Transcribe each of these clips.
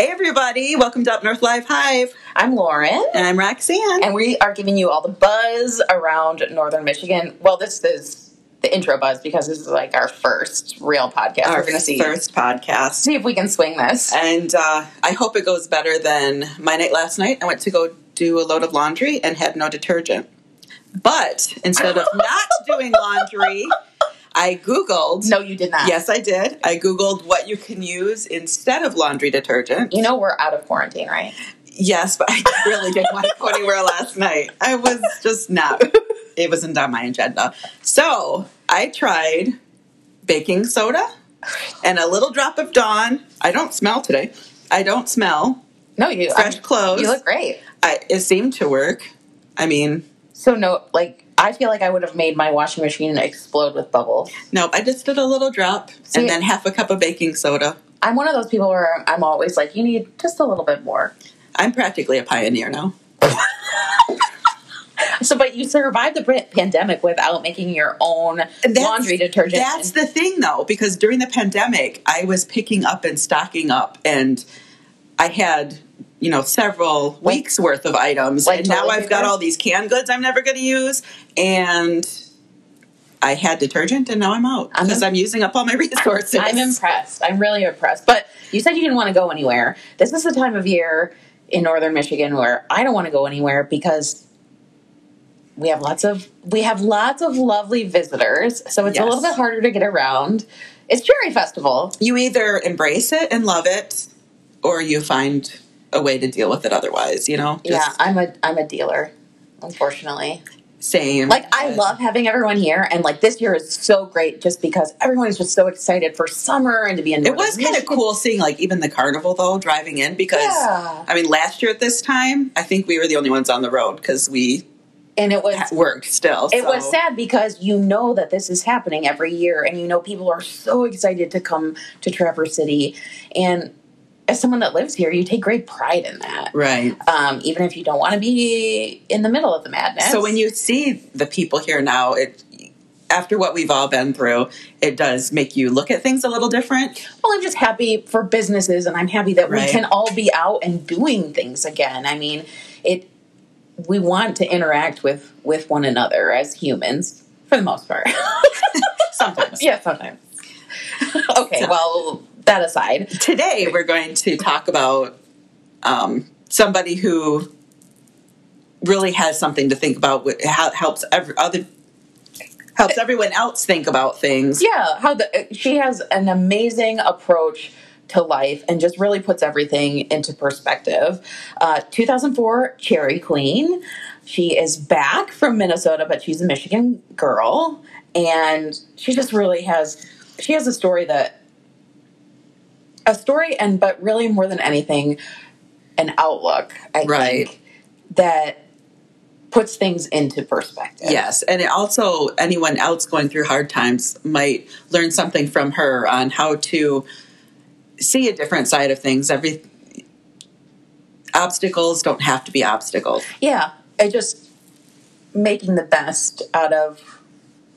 Hey, everybody. Welcome to Up North Live Hive. I'm Lauren. And I'm Roxanne. And we are giving you all the buzz around Northern Michigan. Well, this is the intro buzz because this is like our first real podcast. Our We're going to see first podcast. see if we can swing this. And uh, I hope it goes better than my night last night. I went to go do a load of laundry and had no detergent. But instead of not doing laundry, I Googled. No, you did not. Yes, I did. I Googled what you can use instead of laundry detergent. You know we're out of quarantine, right? Yes, but I really didn't want to go anywhere last night. I was just not, it wasn't on my agenda. So I tried baking soda and a little drop of Dawn. I don't smell today. I don't smell. No, you Fresh I'm- clothes. You look great. I, it seemed to work. I mean, So no, like I feel like I would have made my washing machine explode with bubbles. nope. I just did a little drop See- and then half a cup of baking soda. I'm one of those people where I'm always like, you need just a little bit more. I'm practically a pioneer now. So, but you survived the pandemic without making your own laundry detergent. That's the thing, though, because during the pandemic, I was picking up and stocking up, and I had you know several weeks worth of items, like and now I've got all these canned goods I'm never going to use, and I had detergent, and now I'm out because im- I'm using up all my resources. I'm impressed. I'm really impressed. But you said you didn't want to go anywhere. This is the time of year in northern Michigan where I don't want to go anywhere because we have lots of we have lots of lovely visitors. So it's a little bit harder to get around. It's Cherry Festival. You either embrace it and love it, or you find a way to deal with it otherwise. You know, yeah, I'm a I'm a dealer, unfortunately. same. Like I love having everyone here, and like this year is so great just because everyone is just so excited for summer and to be in. It was kind of cool seeing like even the carnival though driving in because Yeah. I mean last year at this time I think we were the only ones on the road because we and it was worked still. It so- was sad because you know that this is happening every year, and you know people are so excited to come to Traverse City. And as someone that lives here, you take great pride in that, right. um, even if you don't want to be in the middle of the madness. So when you see the people here now, it after what we've all been through, it does make you look at things a little different. well, I'm just happy for businesses, and I'm happy that Right. we can all be out and doing things again. I mean, it. We want to interact with with one another as humans for the most part. Sometimes. yeah, sometimes. okay, well, that aside. Today we're going to talk about um, somebody who really has something to think about. How helps every other helps everyone else think about things. yeah how the she has an amazing approach to life and just really puts everything into perspective uh, 2004 cherry queen she is back from minnesota but she's a michigan girl and she just really has she has a story that a story and but really more than anything an outlook i Right. think that puts things into perspective Yes, and it also anyone else going through hard times might learn something from her on how to see a different side of things. Every obstacles don't have to be obstacles. Yeah, it just making the best out of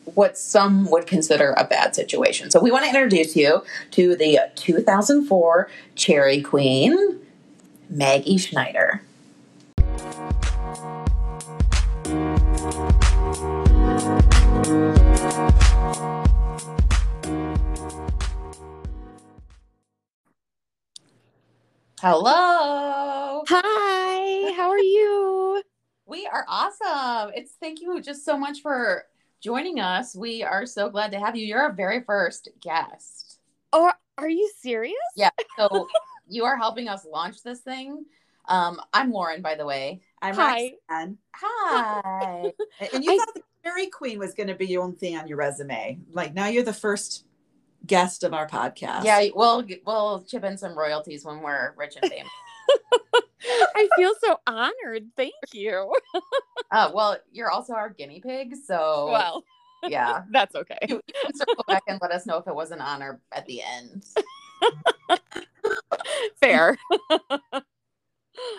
what some would consider a bad situation. So we want to introduce you to the 2004 Cherry Queen, Maggie Schneider. Hello. Hi, how are you? We are awesome. It's thank you just so much for joining us. We are so glad to have you. You're our very first guest. Or are you serious? Yeah. So you are helping us launch this thing. Um, I'm Lauren, by the way. I'm Hi. Roxanne. Hi. And you I- thought the Dairy Queen was going to be your own thing on your resume. Like now you're the first guest of our podcast. yeah, we'll we'll chip in some royalties when we're rich and famous. I feel so honored. Thank you. uh, well, you're also our guinea pig, so Well, yeah. that's okay. You, you can circle back and let us know if it was an honor at the end. Fair.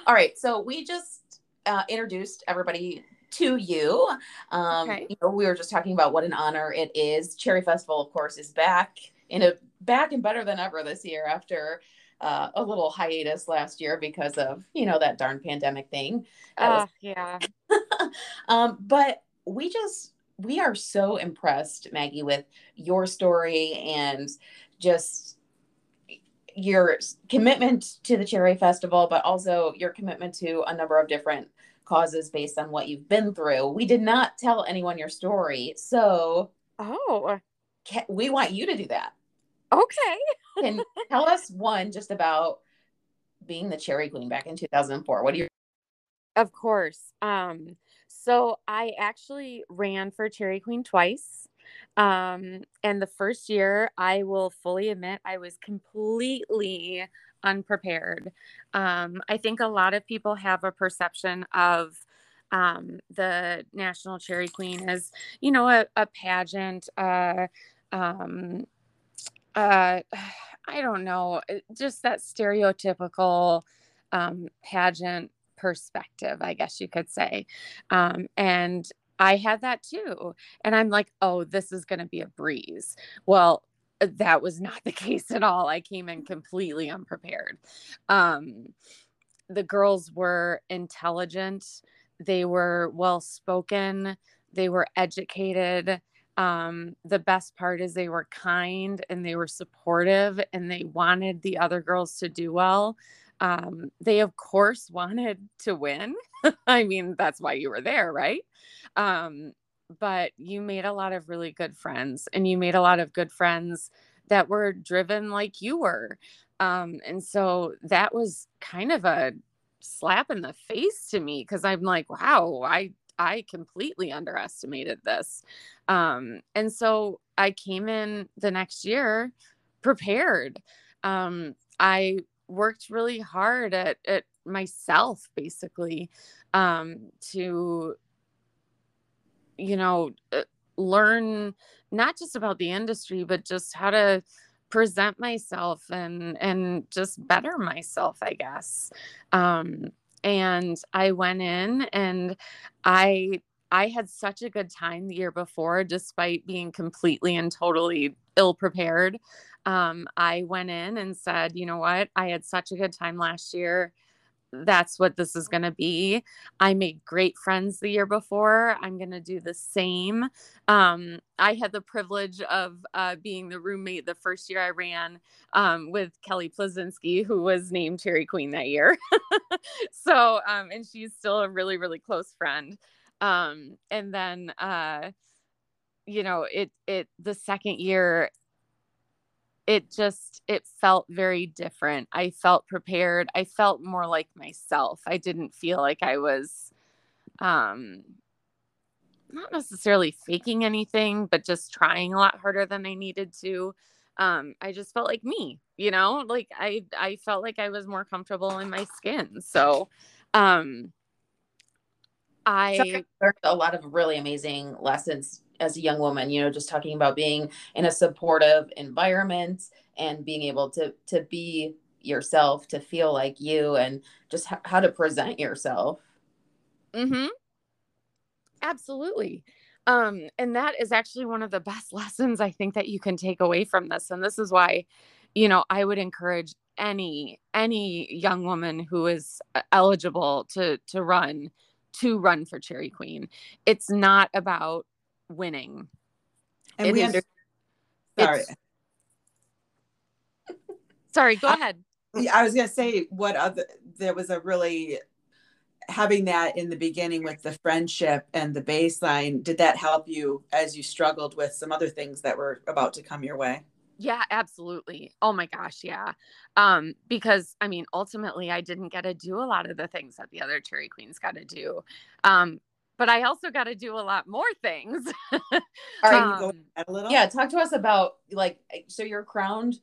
All right, so we just uh, introduced everybody to you. Um, Okay. You know, we were just talking about what an honor it is. Cherry Festival, of course, is back in a back and better than ever this year after uh, a little hiatus last year because of you know that darn pandemic thing. Uh, was- yeah. um, but we just we are so impressed, Maggie, with your story and just your commitment to the Cherry Festival, but also your commitment to a number of different causes based on what you've been through. We did not tell anyone your story, so Oh, we want you to do that. okay. Can tell us one just about being the Cherry Queen back in 2004. What do you? Of course. Um, so I actually ran for Cherry Queen twice. Um, and the first year, I will fully admit, I was completely unprepared. Um, I think a lot of people have a perception of um, the National Cherry Queen as, you know, a, a pageant, uh, um, uh, I don't know, uh, just that stereotypical um, pageant perspective, I guess you could say. Um, and I had that too. And I'm like, oh, this is going to be a breeze. Well, uh, that was not the case at all. I came in completely unprepared. Um, the girls were intelligent, they were well spoken, they were educated. Um, the best part is they were kind and they were supportive and they wanted the other girls to do well. Um, they, of course, wanted to win. I mean, that's why you were there, right? Um, but you made a lot of really good friends and you made a lot of good friends that were driven like you were. Um, and so that was kind of a slap in the face to me because I'm like, wow, I I completely underestimated this. Um, and so I came in the next year prepared. Um, I worked really hard at, at myself basically um, to you know uh, learn not just about the industry but just how to present myself and and just better myself i guess um and i went in and i i had such a good time the year before despite being completely and totally ill prepared um i went in and said you know what? I had such a good time last year that's what this is going to be. I made great friends the year before. I'm going to do the same. Um, I had the privilege of uh, being the roommate the first year I ran um, with Kelly Plazinski, who was named Cherry Queen that year. so, um, and she's still a really, really close friend. Um, and then, uh, you know, it, it, the second year, it just it felt very different. I felt prepared. I felt more like myself. I didn't feel like i was um not necessarily faking anything but just trying a lot harder than i needed to. Um i just felt like me you know? Like i i felt like i was more comfortable in my skin. So um i So learned a lot of really amazing lessons as a young woman. You know, just talking about being in a supportive environment and being able to to be yourself, to feel like you, and just how to present yourself. Mm-hmm. Absolutely. Um, and that is actually one of the best lessons I think that you can take away from this. And this is why, you know, I would encourage any any young woman who is uh, eligible to to run to run for Cherry Queen. It's not about winning. And It we is- under- sorry. Sorry, go I- ahead. I was gonna say what other there was a really having that in the beginning with the friendship and the baseline. Did that help you as you struggled with some other things that were about to come your way? Yeah, absolutely. Oh my gosh, yeah. Um, because I mean, ultimately, I didn't get to do a lot of the things that the other Cherry Queens got to do. Um, but I also got to do a lot more things. All Can you go Um, a little? Yeah, talk to us about like so you're crowned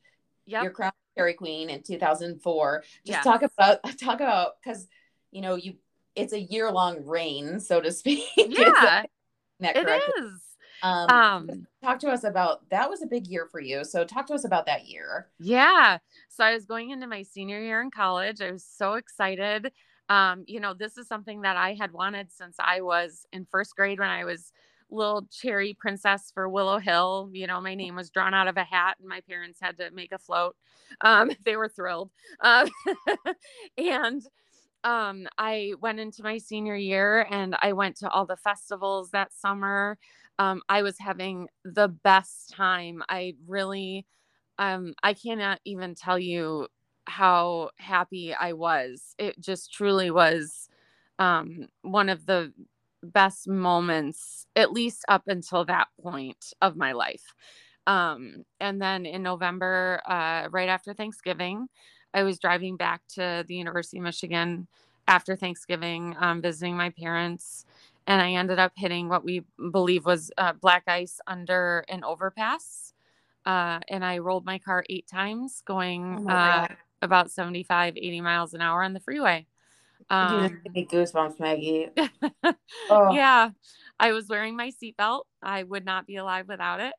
Yep. you're crowned Cherry Queen in 2004. Just Yes. talk about talk about because you know you it's a year long reign, so to speak. Yeah, that- that it correct? is. Um, Um, talk to us about that was a big year for you. So talk to us about that year. Yeah. So I was going into my senior year in college. I was so excited. Um, you know, this is something that I had wanted since I was in first grade when I was little cherry princess for Willow Hill. You know, my name was drawn out of a hat, and my parents had to make a float. Um, they were thrilled. Uh, and um, I went into my senior year and I went to all the festivals that summer. Um, I was having the best time. I really, um, I cannot even tell you how happy I was. It just truly was um, one of the best moments, at least up until that point of my life. Um, and then in November, uh, right after Thanksgiving, I was driving back to the University of Michigan after Thanksgiving, um, visiting my parents, and I ended up hitting what we believe was uh, black ice under an overpass. Uh, and I rolled my car eight times, going Oh uh, about 75, 80 miles an hour on the freeway. Um, goosebumps, Maggie. Oh. yeah, I was wearing my seatbelt. I would not be alive without it.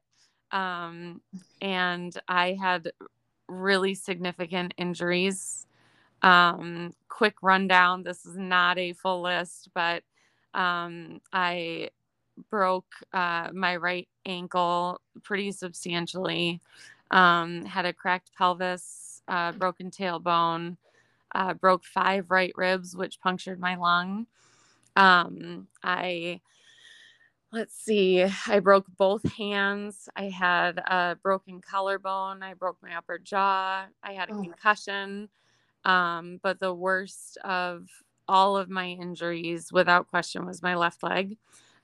Um, and I had really significant injuries. Um, quick rundown this is not a full list, but um, I broke uh, my right ankle pretty substantially, um, had a cracked pelvis, uh, broken tailbone, uh, broke five right ribs, which punctured my lung. Um, I let's see, I broke both hands. I had a broken collarbone. I broke my upper jaw. I had a Oh. concussion. Um, but the worst of all of my injuries, without question, was my left leg.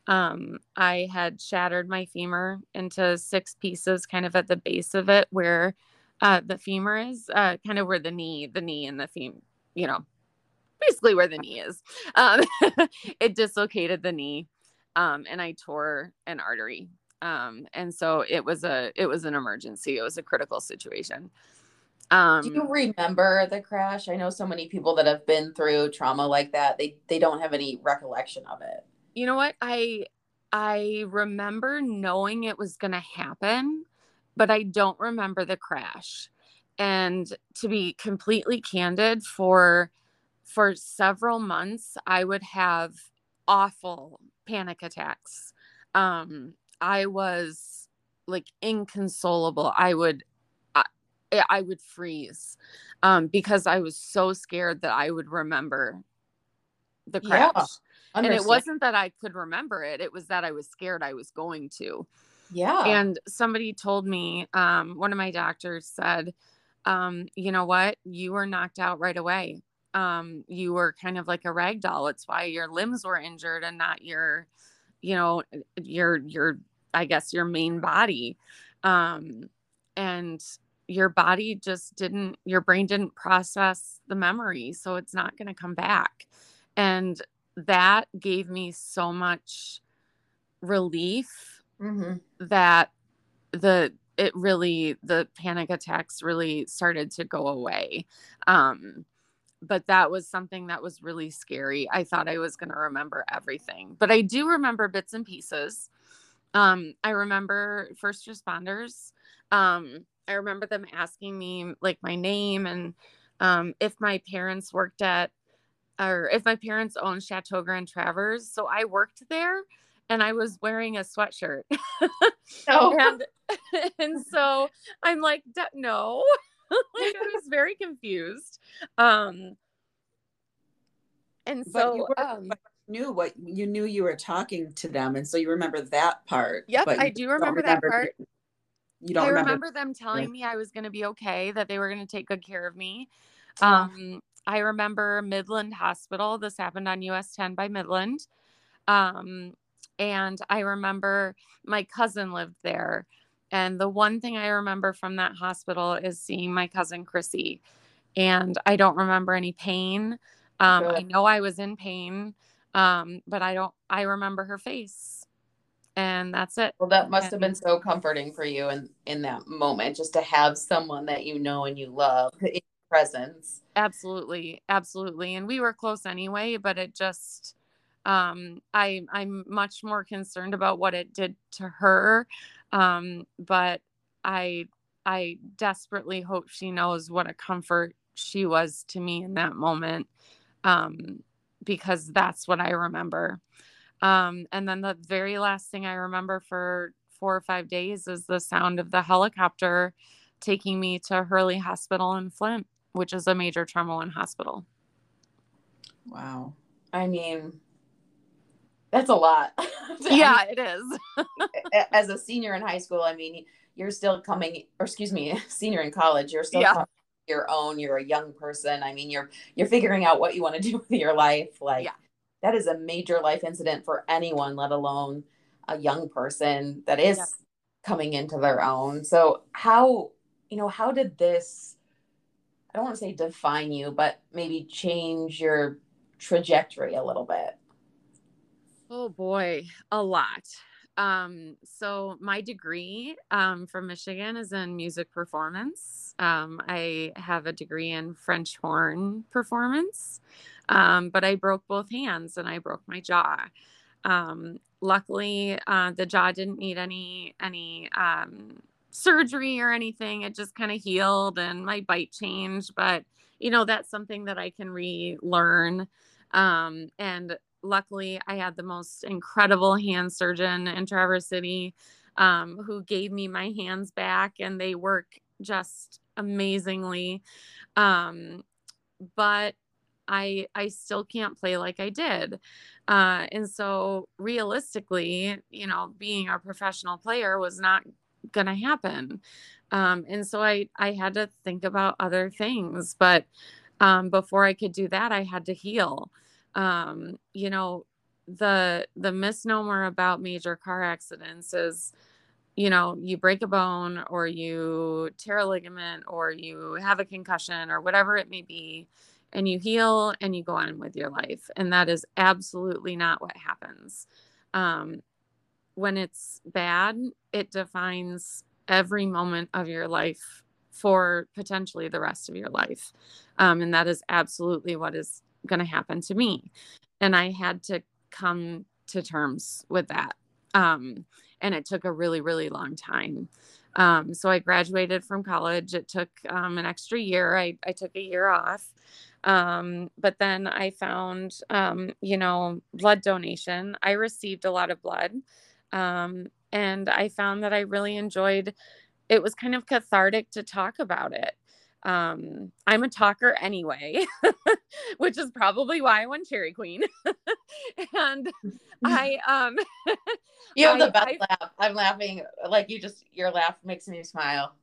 Um, I had shattered my femur into six pieces, kind of at the base of it, where uh, the femur is, uh, kind of where the knee, the knee and the femur, you know, basically where the knee is. Um, it dislocated the knee, um, and I tore an artery. Um, and so it was a it was an emergency. It was a critical situation. Um, Do you remember the crash? I know so many people that have been through trauma like that. They they don't have any recollection of it. you know what i i remember knowing it was going to happen but i don't remember the crash and to be completely candid for for several months i would have awful panic attacks um i was like inconsolable i would i, I would freeze um because i was so scared that i would remember the crash. Yeah. crash and it wasn't that I could remember it, it was that I was scared I was going to. Yeah. And somebody told me, um, one of my doctors said, um, you know what? You were knocked out right away. Um, you were kind of like a rag doll. It's why your limbs were injured and not your, you know, your, your, I guess, your main body. Um, and your body just didn't, your brain didn't process the memory. So it's not going to come back. And that gave me so much relief hmm that the it really the panic attacks really started to go away. Um but that was something that was really scary. I thought i was going to remember everything but i do remember bits and pieces. Um i remember first responders. Um i remember them asking me like my name and um if my parents worked at or if my parents owned Chateau Grand Traverse so i worked there and i was wearing a sweatshirt Oh. and and so I'm like, "D- no, like I was very confused. Um, and so, you were- um, but you knew what you knew you were talking to them, and so you remember that part. yep, I do don't remember that part. You don't I remember. remember them telling Right. me I was going to be okay, that they were going to take good care of me. Um, I remember Midland Hospital. This happened on US 10 by Midland. Um, and I remember my cousin lived there. And the one thing I remember from that hospital is seeing my cousin Chrissy. And I don't remember any pain. Um, I know I was in pain, um, but I don't, I remember her face. And that's it. Well, that must have been so comforting for you in in that moment, just to have someone that you know and you love in your presence. absolutely absolutely and we were close anyway but it just um i i'm much more concerned about what it did to her um but i i desperately hope she knows what a comfort she was to me in that moment um because that's what i remember Um, and then the very last thing I remember for four or five days is the sound of the helicopter taking me to Hurley Hospital in Flint, which is a major trauma one hospital. Wow. I mean, that's a lot. yeah, it is. As a senior in high school, I mean, you're still coming, or excuse me, senior in college, you're still Yeah. your own. You're a young person. I mean, you're you're figuring out what you want to do with your life. Like Yeah. that is a major life incident for anyone, let alone a young person that is Yeah. coming into their own. So how you know how did this? I don't want to say define you, but maybe change your trajectory a little bit. Oh boy, a lot. Um, so my degree um, from Michigan is in music performance. Um, I have a degree in French horn performance, um, but I broke both hands and I broke my jaw. Um, luckily, uh, the jaw didn't need any any um, surgery or anything. It just kind of healed and my bite changed. But you know, that's something that I can relearn. And luckily I had the most incredible hand surgeon in Traverse City um, who gave me my hands back and they work just amazingly. Um, but I I still can't play like I did. Uh, and so realistically, you know, being a professional player was not gonna happen. Um, and so I I had to think about other things. But um, before I could do that, I had to heal um you know the the misnomer about major car accidents is you know you break a bone or you tear a ligament or you have a concussion or whatever it may be and you heal and you go on with your life and that is absolutely not what happens. Um when it's bad it defines every moment of your life for potentially the rest of your life. Um, and that is absolutely what is going to happen to me. And i had to come to terms with that. Um, and it took a really really long time. Um, so i graduated from college. It took um, an extra year. I, I took a year off. Um, but then i found um, you know blood donation. I received a lot of blood. Um, and i found that i really enjoyed it was kind of cathartic to talk about it um i'm a talker anyway which is probably why i won cherry queen and i um You have I- the best I- laugh. I'm laughing like you just your laugh makes me smile.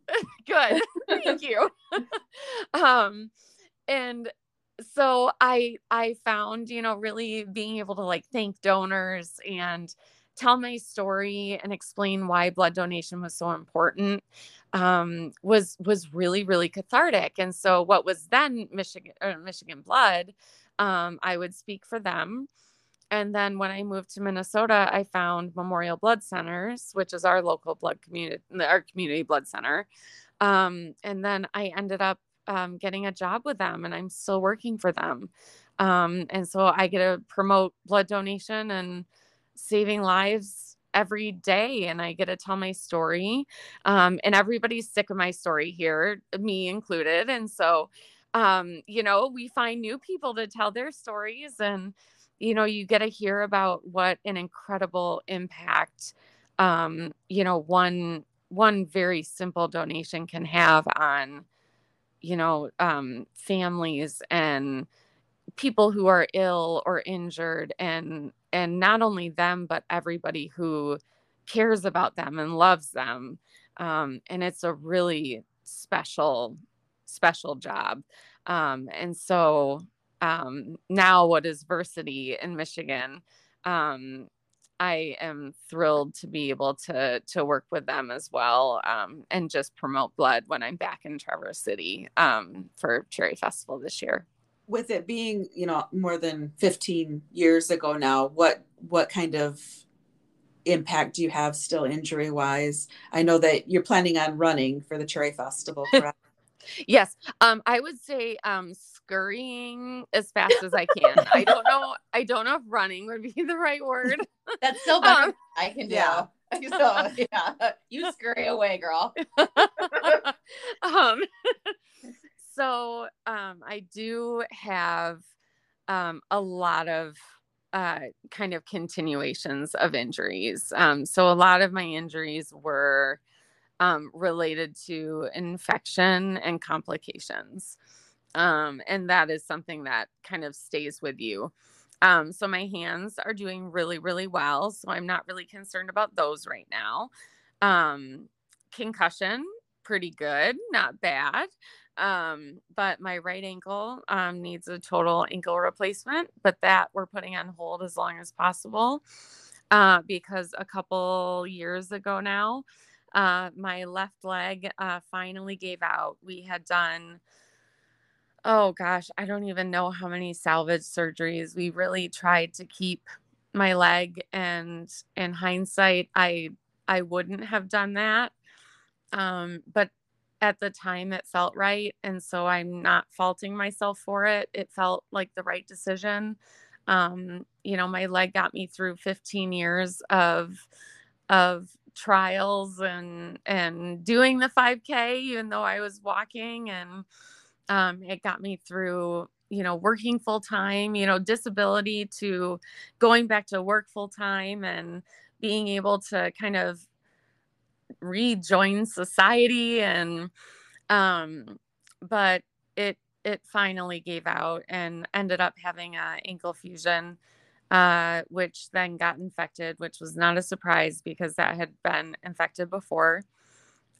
good thank you um and so i i found you know really being able to like thank donors and tell my story and explain why blood donation was so important um was was really really cathartic and so what was then michigan uh, michigan blood um i would speak for them and then when I moved to Minnesota, I found Memorial Blood Centers, which is our local blood community, our community blood center. Um, and then I ended up um, getting a job with them, and I'm still working for them. Um, and so I get to promote blood donation and saving lives every day, and I get to tell my story. Um, and everybody's sick of my story here, me included. And so, um, you know, we find new people to tell their stories and you know you get to hear about what an incredible impact um you know one one very simple donation can have on you know um families and people who are ill or injured and and not only them but everybody who cares about them and loves them um and it's a really special special job um and so um, now what is Versiti in Michigan. Um, I am thrilled to be able to to work with them as well um, and just promote blood when I'm back in Traverse City um, for Cherry Festival this year. With it being, you know, more than 15 years ago now, what what kind of impact do you have still injury wise? I know that you're planning on running for the Cherry Festival, correct? Yes, um, I would say um, scurrying as fast as I can. I don't know. I don't know if running would be the right word. That's still better Um, I can do. yeah. So yeah, you scurry away, girl. um, so um, I do have um, a lot of uh, kind of continuations of injuries. Um, so a lot of my injuries were um, related to infection and complications. Um, and that is something that kind of stays with you. Um, so my hands are doing really, really well. So I'm not really concerned about those right now. Concussion, pretty good, not bad. Um, but my right ankle um, needs a total ankle replacement, but that we're putting on hold as long as possible uh, because a couple years ago now, uh, my left leg uh, finally gave out. We had done, oh gosh, I don't even know how many salvage surgeries. We really tried to keep my leg, and in hindsight, I I wouldn't have done that. Um, but at the time it felt right and so i'm not faulting myself for it it felt like the right decision. Um, you know my leg got me through 15 years of of trials and and doing the 5k even though i was walking and um, it got me through you know working full time you know disability to going back to work full time and being able to kind of rejoin society and um but it it finally gave out and ended up having a ankle fusion uh, which then got infected, which was not a surprise because that had been infected before.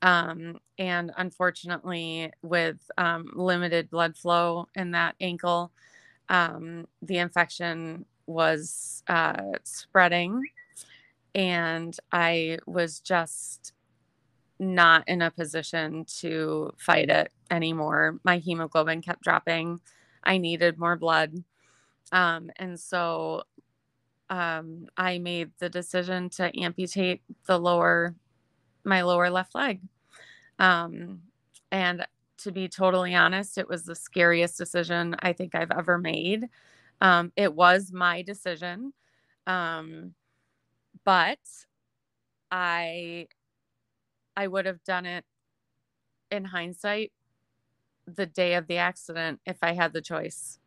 Um, and unfortunately, with um, limited blood flow in that ankle, um, the infection was uh, spreading. And I was just not in a position to fight it anymore. My hemoglobin kept dropping. I needed more blood. Um, and so um, I made the decision to amputate the lower, my lower left leg. Um, and to be totally honest, it was the scariest decision I think I've ever made. Um, it was my decision. Um, but I, I would have done it in hindsight the day of the accident if I had the choice.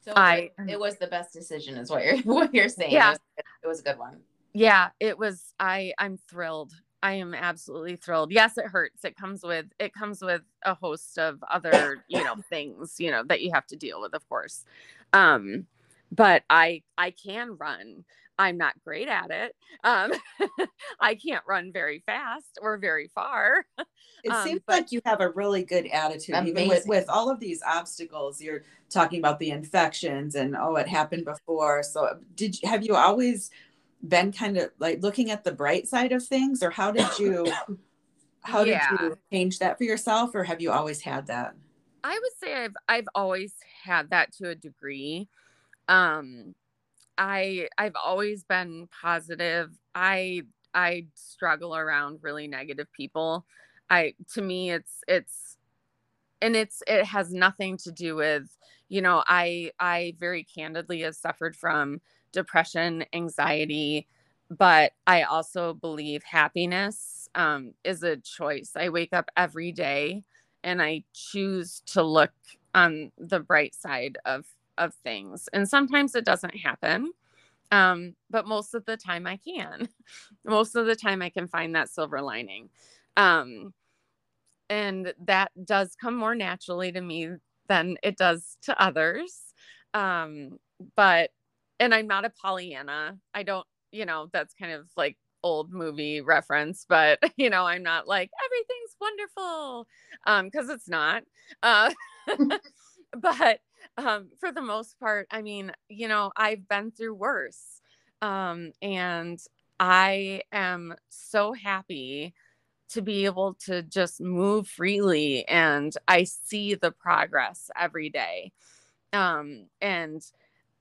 So I it was the best decision, is what you're what you're saying. Yeah, it was, it was a good one. Yeah, it was. I I'm thrilled. I am absolutely thrilled. Yes, it hurts. It comes with it comes with a host of other you know things you know that you have to deal with, of course. Um, but I I can run. I'm not great at it. Um, I can't run very fast or very far. It Um, seems like you have a really good attitude, even with, with all of these obstacles. You're talking about the infections and oh, it happened before. So, did you, have you always been kind of like looking at the bright side of things, or how did you how did you change that for yourself, or have you always had that? I would say I've I've always had that to a degree. Um I I've always been positive. I I struggle around really negative people. I to me it's it's and it's it has nothing to do with, you know, I I very candidly have suffered from depression, anxiety, but I also believe happiness um, is a choice. I wake up every day and I choose to look on the bright side of of things. And sometimes it doesn't happen. Um, but most of the time I can. most of the time I can find that silver lining. Um, and that does come more naturally to me than it does to others. Um, but and I'm not a Pollyanna. I don't, you know, that's kind of like old movie reference, but you know, I'm not like everything's wonderful um because it's not. Uh but um for the most part, I mean, you know, I've been through worse. Um and I am so happy to be able to just move freely and I see the progress every day. Um and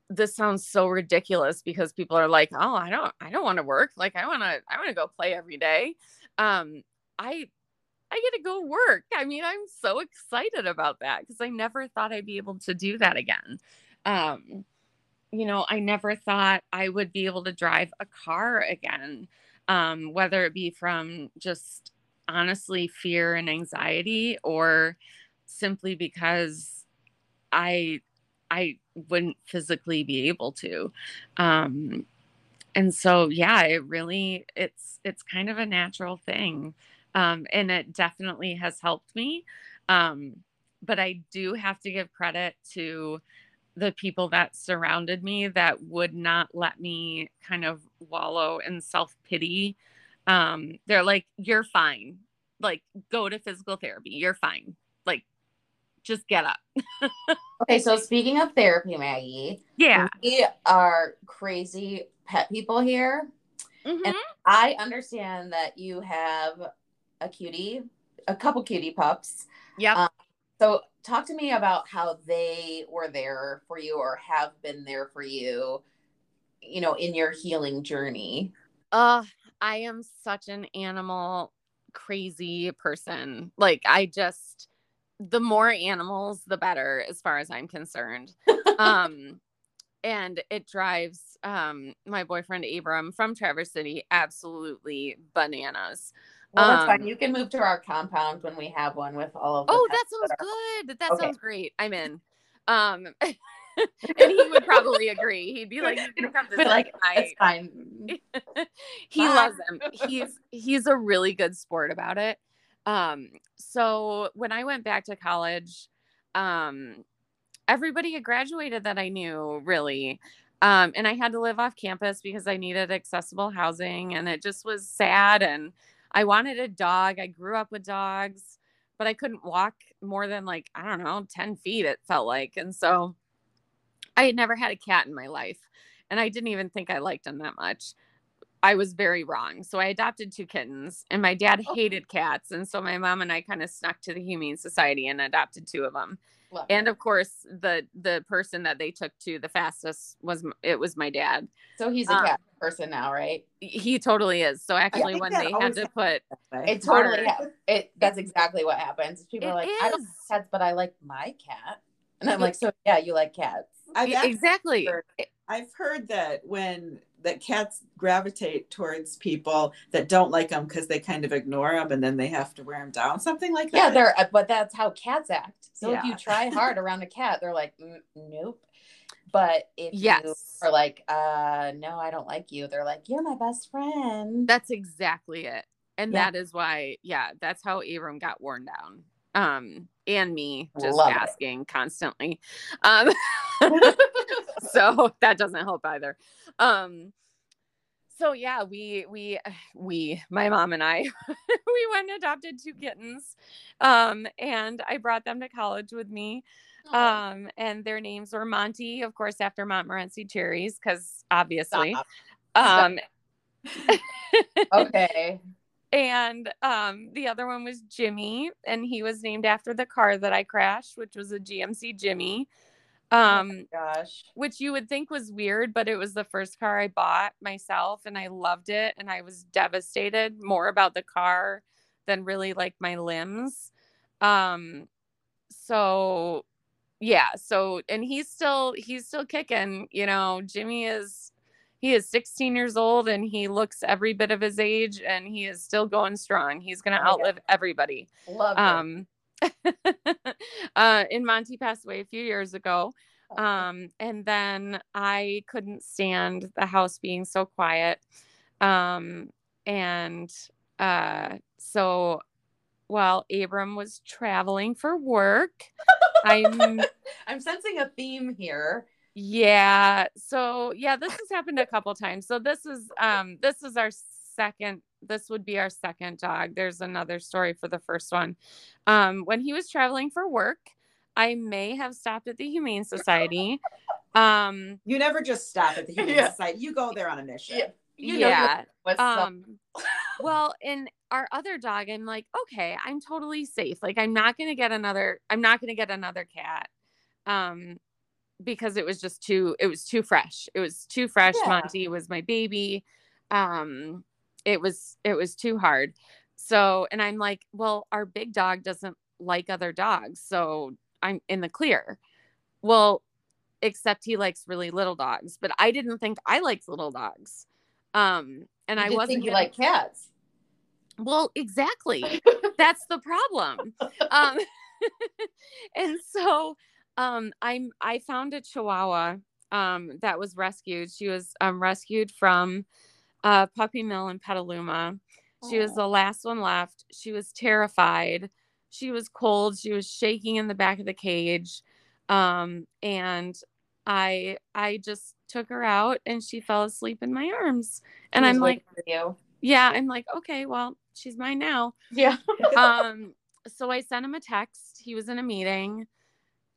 this sounds so ridiculous because people are like, "Oh, I don't I don't want to work. Like I want to I want to go play every day." Um I I get to go work. I mean, I'm so excited about that because I never thought I'd be able to do that again. Um you know, I never thought I would be able to drive a car again. Um whether it be from just honestly fear and anxiety or simply because I I wouldn't physically be able to. Um, and so yeah, it really it's it's kind of a natural thing. Um, and it definitely has helped me. Um, but I do have to give credit to the people that surrounded me that would not let me kind of wallow in self pity. Um, they're like, you're fine. Like, go to physical therapy. You're fine. Like, just get up. okay. So, speaking of therapy, Maggie, yeah, we are crazy pet people here. Mm-hmm. And I understand that you have a cutie, a couple cutie pups. Yeah. Um, so talk to me about how they were there for you or have been there for you, you know, in your healing journey. Uh, I am such an animal crazy person. Like I just the more animals the better as far as I'm concerned. um and it drives um my boyfriend Abram from Traverse City absolutely bananas. Well, that's um, fine. You can move to our compound when we have one with all of. oh, that sounds that good. That okay. sounds great. I'm in. Um, and he would probably agree. He'd be like, "You can come but like, it's fine." he Bye. loves them. He's he's a really good sport about it. Um, so when I went back to college, um, everybody had graduated that I knew really. Um, and I had to live off campus because I needed accessible housing, and it just was sad and I wanted a dog. I grew up with dogs, but I couldn't walk more than like, I don't know, 10 feet, it felt like. And so I had never had a cat in my life. And I didn't even think I liked them that much. I was very wrong. So I adopted two kittens, and my dad hated cats. And so my mom and I kind of snuck to the Humane Society and adopted two of them. Love and of course, the the person that they took to the fastest was it was my dad. So he's a um, cat person now, right? He totally is. So actually, when they had to put it totally ha- it that's exactly what happens. People are like, is. I don't like cats, but I like my cat, and I'm like, so yeah, you like cats. I've exactly. Heard, I've heard that when that cats gravitate towards people that don't like them because they kind of ignore them and then they have to wear them down, something like that. Yeah, they're uh, but that's how cats act. So yeah. if you try hard around a cat, they're like, mm, nope. But if yes. you are like, uh, no, I don't like you, they're like, you're my best friend. That's exactly it. And yeah. that is why, yeah, that's how Abram got worn down. Um, and me just Love asking it. constantly. Um, so that doesn't help either. Um, so yeah, we we we my mom and I we went and adopted two kittens, um, and I brought them to college with me. Um, and their names were Monty, of course, after Montmorency cherries, because obviously. Stop. Um, okay. And um, the other one was Jimmy, and he was named after the car that I crashed, which was a GMC Jimmy. Oh um, oh gosh. Which you would think was weird, but it was the first car I bought myself, and I loved it, and I was devastated more about the car than really like my limbs. Um, so yeah, so and he's still he's still kicking. You know, Jimmy is he is 16 years old and he looks every bit of his age and he is still going strong. He's going to oh, outlive everybody. Love um uh and Monty passed away a few years ago. Um and then I couldn't stand the house being so quiet. Um and uh so while Abram was traveling for work, I'm I'm sensing a theme here. Yeah. So yeah, this has happened a couple times. So this is um this is our second this would be our second dog. There's another story for the first one. Um when he was traveling for work, I may have stopped at the Humane Society. Um you never just stop at the Humane yeah. Society. You go there on a mission. Yeah. You yeah. um well, in our other dog, I'm like, okay, I'm totally safe. Like I'm not gonna get another I'm not gonna get another cat. Um because it was just too it was too fresh. It was too fresh. Yeah. Monty was my baby. Um it was it was too hard. So and I'm like, well, our big dog doesn't like other dogs. So I'm in the clear. Well, except he likes really little dogs, but I didn't think I liked little dogs. Um and you I wasn't think you like cats. Well, exactly. That's the problem. Um and so um, I'm I found a Chihuahua um that was rescued. She was um rescued from uh puppy mill in Petaluma. She was the last one left. She was terrified. She was cold. She was shaking in the back of the cage. Um, and I I just took her out and she fell asleep in my arms. And I'm like, yeah, I'm like, okay, well, she's mine now. Yeah. Um, so I sent him a text. He was in a meeting.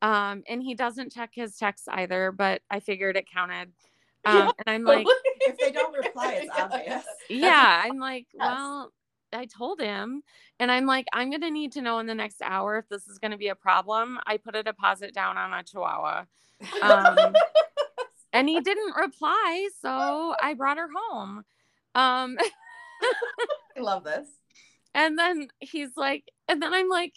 Um, and he doesn't check his texts either, but I figured it counted. Um, and I'm like, If they don't reply, it's obvious. yeah i'm like Yes. well i told him and i'm like i'm gonna need to know in the next hour if this is gonna be a problem i put a deposit down on a chihuahua um, and he didn't reply so i brought her home um, I love this. and then he's like and then i'm like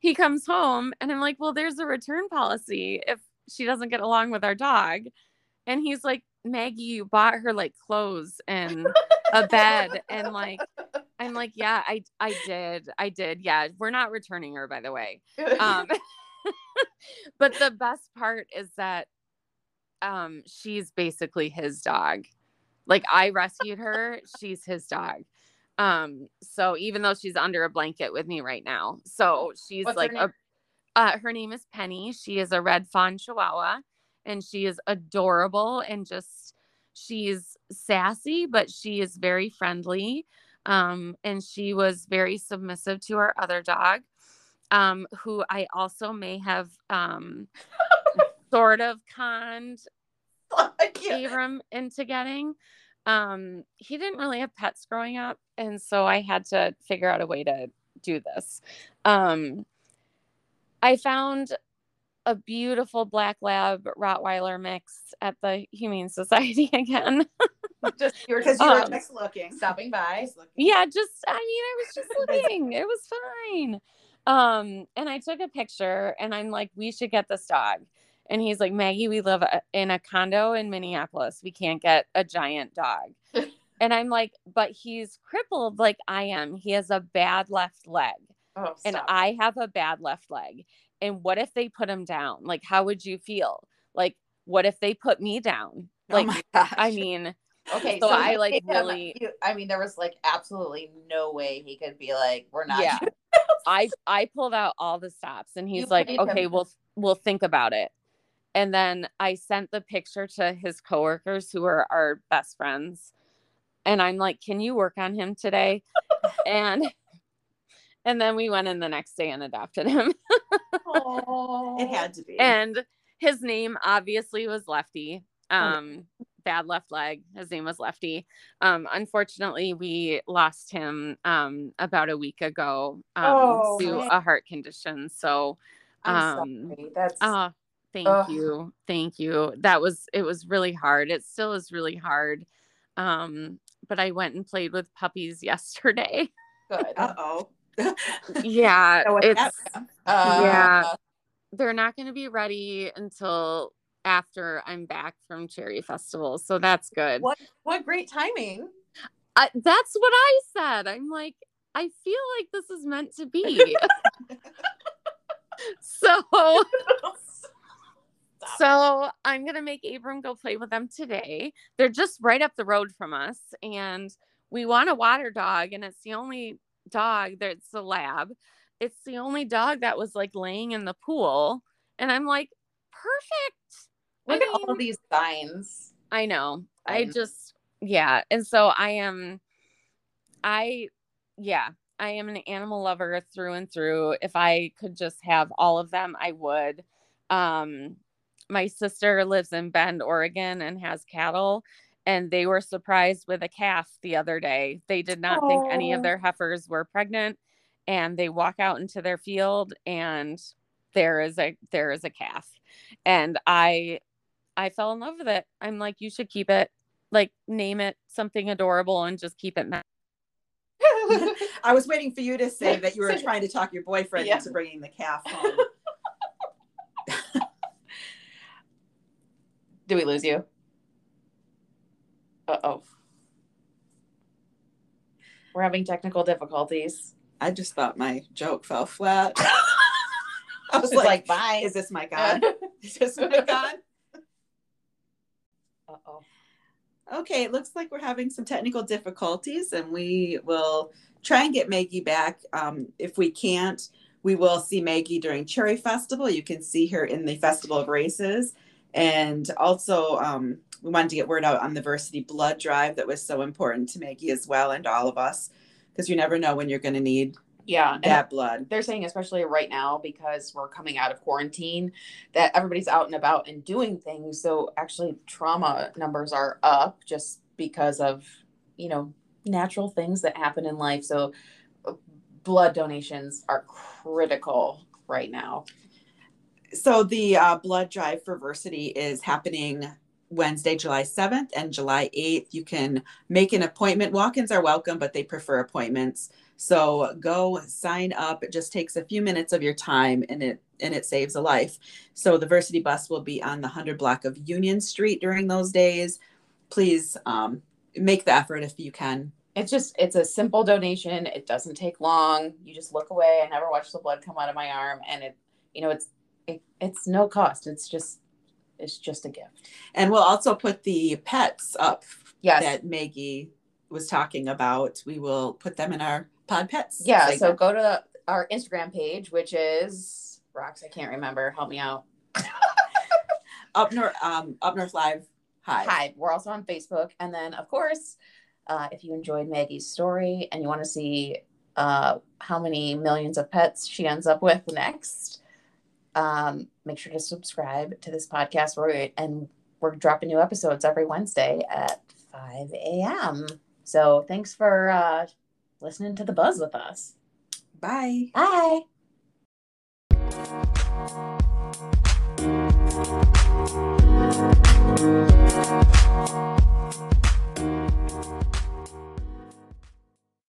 he comes home and i'm like well there's a return policy if she doesn't get along with our dog and he's like maggie you bought her like clothes and a bed and like i'm like yeah i i did i did yeah we're not returning her by the way. Um but the best part is that um she's basically his dog. Like i rescued her she's his dog. Um so even though she's under a blanket with me right now so she's What's like name? a uh her name is penny. She is a red fawn chihuahua and she is adorable and just she's sassy but she is very friendly um and she was very submissive to our other dog um who i also may have um sort of conned abram into getting. Um he didn't really have pets growing up and so i had to figure out a way to do this. Um i found a beautiful black lab rottweiler mix at the humane society again. Just Because you were Um, just looking. stopping by. Just looking. yeah just i mean i was just looking. It was fine. Um and i took a picture and i'm like we should get this dog. And he's like maggie we live in a condo in minneapolis. We can't get a giant dog. And i'm like but he's crippled like i am. He has a bad left leg. Oh, and i have a bad left leg and what if they put him down like how would you feel like what if they put me down Oh like gosh. i mean Okay, So so, I, like, him- really- I mean, there was like absolutely no way he could be like, "We're not." Yeah. I I pulled out all the stops and he's You like, paid him. okay, we'll we'll think about it. And then I sent the picture to his coworkers who are our best friends. And I'm like, can you work on him today? and and then we went in the next day and adopted him. It had to be. and his name obviously was Lefty. Um bad left leg. His name was Lefty. Um unfortunately we lost him um about a week ago um Oh, to man. a heart condition. So um. That's uh thank Ugh. you. Thank you. That was it was really hard. It still is really hard. Um but I went and played with puppies yesterday. good. Uh oh. Yeah, So it's? Uh, Yeah. they're not going to be ready until after I'm back from Cherry Festival. So that's good. What what great timing. That's what I said. I'm like, I feel like this is meant to be. so so I'm gonna make Abram go play with them today. They're just right up the road from us, and we want a water dog, and it's the only dog that's a lab. It's the only dog that was like laying in the pool, and I'm like, perfect. Look I at all these signs. I know. I just yeah. And so I am I yeah, I am an animal lover through and through. If I could just have all of them, I would. Um my sister lives in Bend, Oregon and has cattle and they were surprised with a calf the other day. They did not think any of their heifers were pregnant and they walk out into their field and there is a there is a calf. And I I fell in love with it. I'm like, you should keep it, like, name it something adorable and just keep it. I was waiting for you to say that you were trying to talk your boyfriend Yeah. into bringing the calf home. Do we lose you? Uh oh. We're having technical difficulties. I just thought my joke fell flat. I was like, like, bye. is this my God? on? Just went gone. Uh oh. Okay, it looks like we're having some technical difficulties, and we will try and get Maggie back. Um, if we can't, we will see Maggie during Cherry Festival. You can see her in the Festival of Races. And also, um, we wanted to get word out on the Versiti blood drive that was so important to Maggie as well and all of us because you never know when you're going to need Yeah. that blood. they're saying especially right now because we're coming out of quarantine that everybody's out and about and doing things so actually trauma numbers are up just because of you know natural things that happen in life so uh, blood donations are critical right now So the uh, blood drive for Versiti is happening Wednesday, July 7th and July 8th. You can make an appointment. Walk-ins are welcome, but they prefer appointments. So go sign up. It just takes a few minutes of your time and it and it saves a life. So the Versiti bus will be on the 100 block of Union Street during those days. Please um, make the effort if you can. it's just it's a simple donation it doesn't take long you just look away i never watch the blood come out of my arm and it you know it's it, it's no cost it's just it's just a gift And we'll also put the pets up yes that Maggie was talking about. We will put them in our pod pets. Yeah, so go to our Instagram page, which is Rocks. I can't remember. Help me out. up north, um, up north live. Hi. Hi. We're also on Facebook, and then of course, uh, if you enjoyed Maggie's story and you want to see uh, how many millions of pets she ends up with next, um, make sure to subscribe to this podcast. Where we, and we're dropping new episodes every Wednesday at five a.m. So thanks for uh, listening to the buzz with us. Bye. Bye.